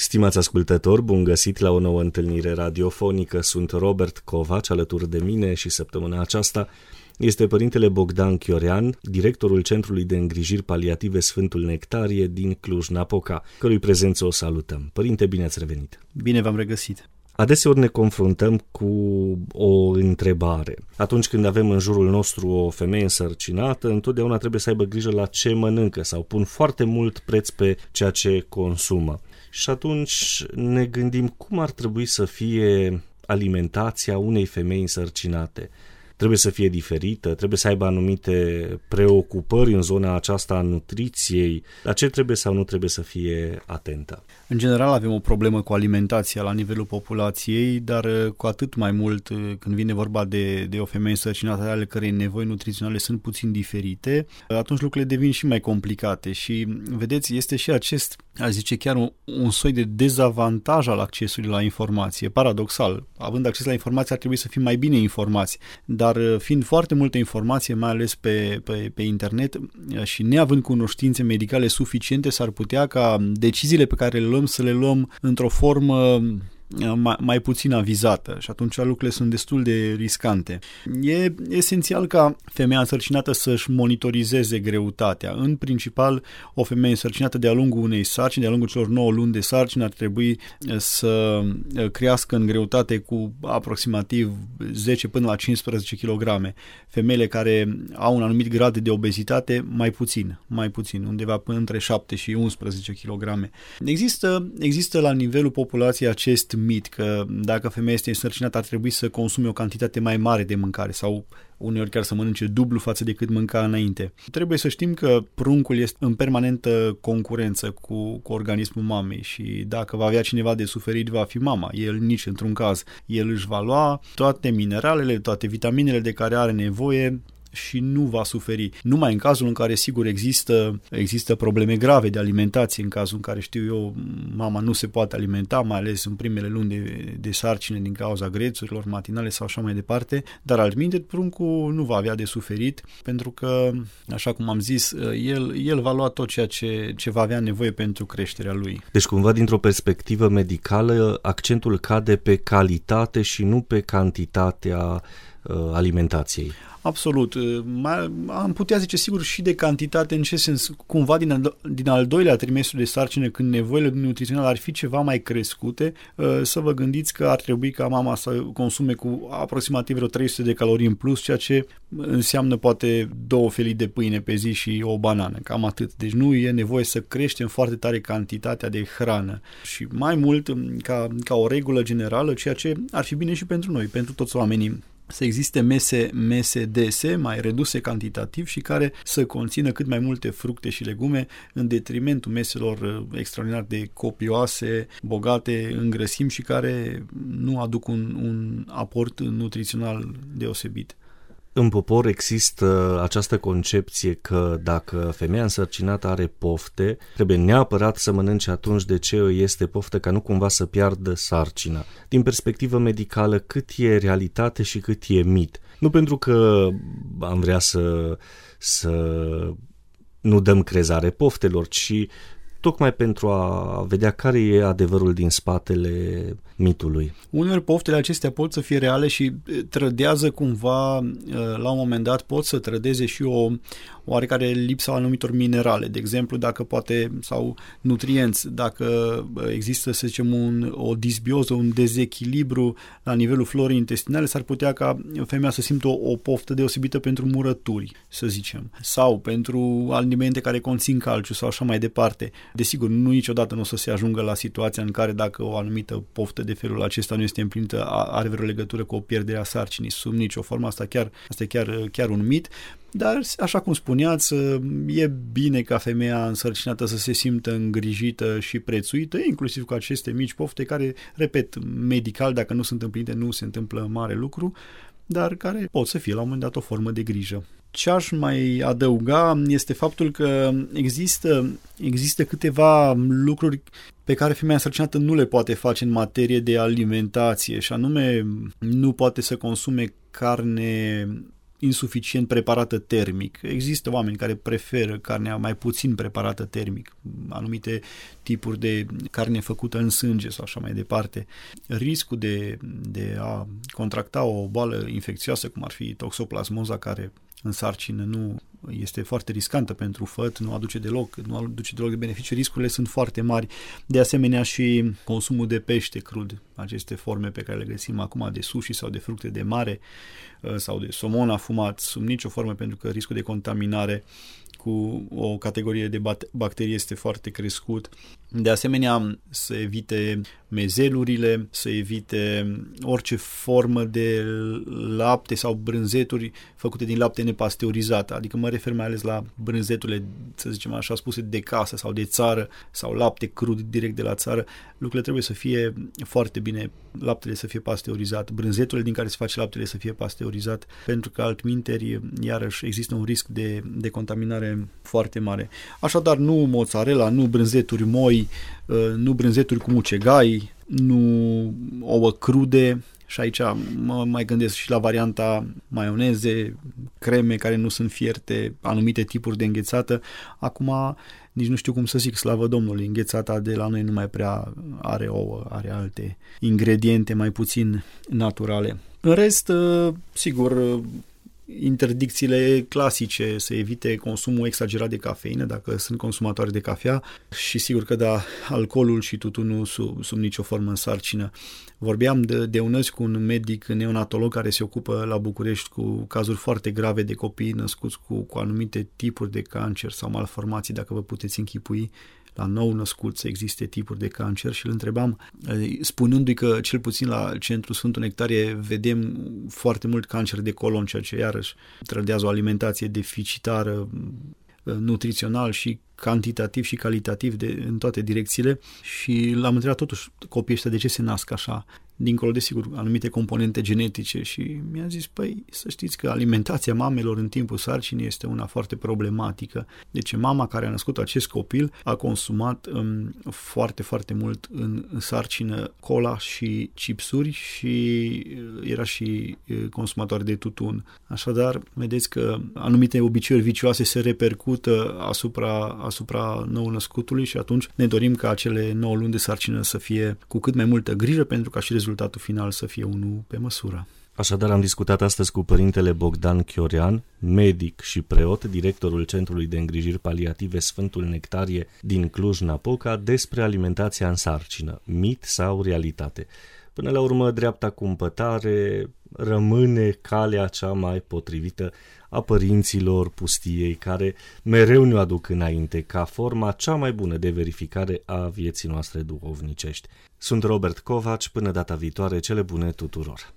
Stimați ascultători, bun găsit la o nouă întâlnire radiofonică. Sunt Robert Covaci alături de mine și săptămâna aceasta este părintele Bogdan Chiorean, directorul Centrului de Îngrijiri Paliative Sfântul Nectarie din Cluj-Napoca, cărui prezență o salutăm. Părinte, bine ați revenit! Bine v-am regăsit! Adeseori ne confruntăm cu o întrebare. Atunci când avem în jurul nostru o femeie însărcinată, întotdeauna trebuie să aibă grijă la ce mănâncă sau pun foarte mult preț pe ceea ce consumă. Și atunci ne gândim cum ar trebui să fie alimentația unei femei însărcinate trebuie să fie diferită, trebuie să aibă anumite preocupări în zona aceasta a nutriției, la ce trebuie sau nu trebuie să fie atentă. În general avem o problemă cu alimentația la nivelul populației, dar uh, cu atât mai mult uh, când vine vorba de, de o femeie însărcinată ale cărei nevoi nutriționale sunt puțin diferite, atunci lucrurile devin și mai complicate și vedeți, este și acest, aș zice chiar un, un soi de dezavantaj al accesului la informație, paradoxal. Având acces la informație ar trebui să fim mai bine informați, dar uh, fiind foarte multă informație, mai ales pe, pe, pe internet și neavând cunoștințe medicale suficiente, s-ar putea ca deciziile pe care le luăm luăm să le luăm într-o formă mai, mai puțin avizată și atunci lucrurile sunt destul de riscante. E esențial ca femeia însărcinată să-și monitorizeze greutatea. În principal, o femeie însărcinată de-a lungul unei sarcini, de-a lungul celor 9 luni de sarcini, ar trebui să crească în greutate cu aproximativ 10 până la 15 kg. Femeile care au un anumit grad de obezitate, mai puțin, mai puțin, undeva până între 7 și 11 kg. Există, există la nivelul populației acest mit că dacă femeia este însărcinată ar trebui să consume o cantitate mai mare de mâncare sau uneori chiar să mănânce dublu față de cât mânca înainte. Trebuie să știm că pruncul este în permanentă concurență cu, cu organismul mamei și dacă va avea cineva de suferit va fi mama, el nici într-un caz. El își va lua toate mineralele, toate vitaminele de care are nevoie și nu va suferi. Numai în cazul în care, sigur, există, există probleme grave de alimentație, în cazul în care, știu eu, mama nu se poate alimenta, mai ales în primele luni de, de sarcine din cauza grețurilor matinale sau așa mai departe, dar altminte pruncul nu va avea de suferit, pentru că, așa cum am zis, el, el va lua tot ceea ce, ce va avea nevoie pentru creșterea lui. Deci, cumva, dintr-o perspectivă medicală, accentul cade pe calitate și nu pe cantitatea uh, alimentației. Absolut. Mai, am putea zice sigur și de cantitate, în ce sens, cumva din, din al doilea trimestru de sarcină, când nevoile nutriționale ar fi ceva mai crescute, uh, să vă gândiți că ar trebui ca mama să consume cu aproximativ vreo 300 de calorii în plus, ceea ce înseamnă poate două felii de pâine pe zi și o banană, cam atât. Deci nu e nevoie să creștem foarte tare cantitatea de hrană și mai mult, ca, ca o regulă generală, ceea ce ar fi bine și pentru noi, pentru toți oamenii să existe mese, mese dese, mai reduse cantitativ și care să conțină cât mai multe fructe și legume în detrimentul meselor uh, extraordinar de copioase, bogate în grăsimi și care nu aduc un, un aport nutrițional deosebit. În popor există această concepție că dacă femeia însărcinată are pofte, trebuie neapărat să mănânce atunci de ce este poftă ca nu cumva să piardă sarcina. Din perspectivă medicală, cât e realitate și cât e mit. Nu pentru că am vrea să, să nu dăm crezare poftelor, ci tocmai pentru a vedea care e adevărul din spatele mitului. Uneori poftele acestea pot să fie reale și trădează cumva, la un moment dat pot să trădeze și o oarecare lipsa anumitor minerale, de exemplu dacă poate, sau nutrienți, dacă există, să zicem, un, o disbioză, un dezechilibru la nivelul florii intestinale, s-ar putea ca femeia să simtă o, o poftă deosebită pentru murături, să zicem, sau pentru alimente care conțin calciu sau așa mai departe. Desigur, nu niciodată nu o să se ajungă la situația în care dacă o anumită poftă de felul acesta nu este împlinită, are vreo legătură cu o pierdere a sarcinii. Sub nicio formă, asta chiar, asta e chiar, chiar un mit. Dar, așa cum spuneați, e bine ca femeia însărcinată să se simtă îngrijită și prețuită, inclusiv cu aceste mici pofte care, repet, medical, dacă nu sunt împlinite, nu se întâmplă mare lucru, dar care pot să fie la un moment dat o formă de grijă. Ce aș mai adăuga este faptul că există, există câteva lucruri pe care femeia însărcinată nu le poate face în materie de alimentație și anume nu poate să consume carne insuficient preparată termic. Există oameni care preferă carnea mai puțin preparată termic, anumite tipuri de carne făcută în sânge sau așa mai departe. Riscul de, de a contracta o boală infecțioasă, cum ar fi toxoplasmoza, care în sarcină nu este foarte riscantă pentru făt, nu aduce deloc, nu aduce deloc de beneficii, riscurile sunt foarte mari. De asemenea și consumul de pește crud, aceste forme pe care le găsim acum de sushi sau de fructe de mare uh, sau de somon afumat, sub nicio formă pentru că riscul de contaminare cu o categorie de bacterii este foarte crescut. De asemenea, să evite mezelurile, să evite orice formă de lapte sau brânzeturi făcute din lapte nepasteurizat. Adică mă refer mai ales la brânzeturile, să zicem așa spuse, de casă sau de țară sau lapte crud direct de la țară. Lucrurile trebuie să fie foarte bine, laptele să fie pasteurizat, brânzeturile din care se face laptele să fie pasteurizat, pentru că altminteri, iarăși, există un risc de, de contaminare foarte mare. Așadar, nu mozzarella, nu brânzeturi moi, uh, nu brânzeturi cu mucegai, nu ouă crude, și aici mă mai gândesc și la varianta maioneze, creme care nu sunt fierte, anumite tipuri de înghețată. Acum nici nu știu cum să zic, slavă Domnului, înghețata de la noi nu mai prea are ouă, are alte ingrediente mai puțin naturale. În rest, uh, sigur, interdicțiile clasice, să evite consumul exagerat de cafeină dacă sunt consumatori de cafea și sigur că da, alcoolul și tutunul sub, sub nicio formă în sarcină. Vorbeam de, de unăzi cu un medic neonatolog care se ocupă la București cu cazuri foarte grave de copii născuți cu, cu anumite tipuri de cancer sau malformații, dacă vă puteți închipui la nou născut să existe tipuri de cancer și îl întrebam, eh, spunându-i că cel puțin la Centrul Sfântul Nectarie vedem foarte mult cancer de colon, ceea ce iarăși trădează o alimentație deficitară eh, nutrițional și cantitativ și calitativ de, în toate direcțiile și l-am întrebat totuși copiii ăștia de ce se nasc așa dincolo de sigur anumite componente genetice și mi-a zis, păi să știți că alimentația mamelor în timpul sarcinii este una foarte problematică. Deci mama care a născut acest copil a consumat um, foarte, foarte mult în, în sarcină cola și chipsuri și uh, era și uh, consumator de tutun. Așadar, vedeți că anumite obiceiuri vicioase se repercută asupra, asupra nou-născutului și atunci ne dorim ca acele 9 luni de sarcină să fie cu cât mai multă grijă pentru ca și rezultatul final să fie unul pe măsură. Așadar am discutat astăzi cu părintele Bogdan Chiorian, medic și preot, directorul Centrului de Îngrijiri Paliative Sfântul Nectarie din Cluj-Napoca, despre alimentația în sarcină, mit sau realitate. Până la urmă, dreapta cumpătare rămâne calea cea mai potrivită a părinților pustiei, care mereu ne aduc înainte ca forma cea mai bună de verificare a vieții noastre duhovnicești. Sunt Robert Covaci, până data viitoare, cele bune tuturor!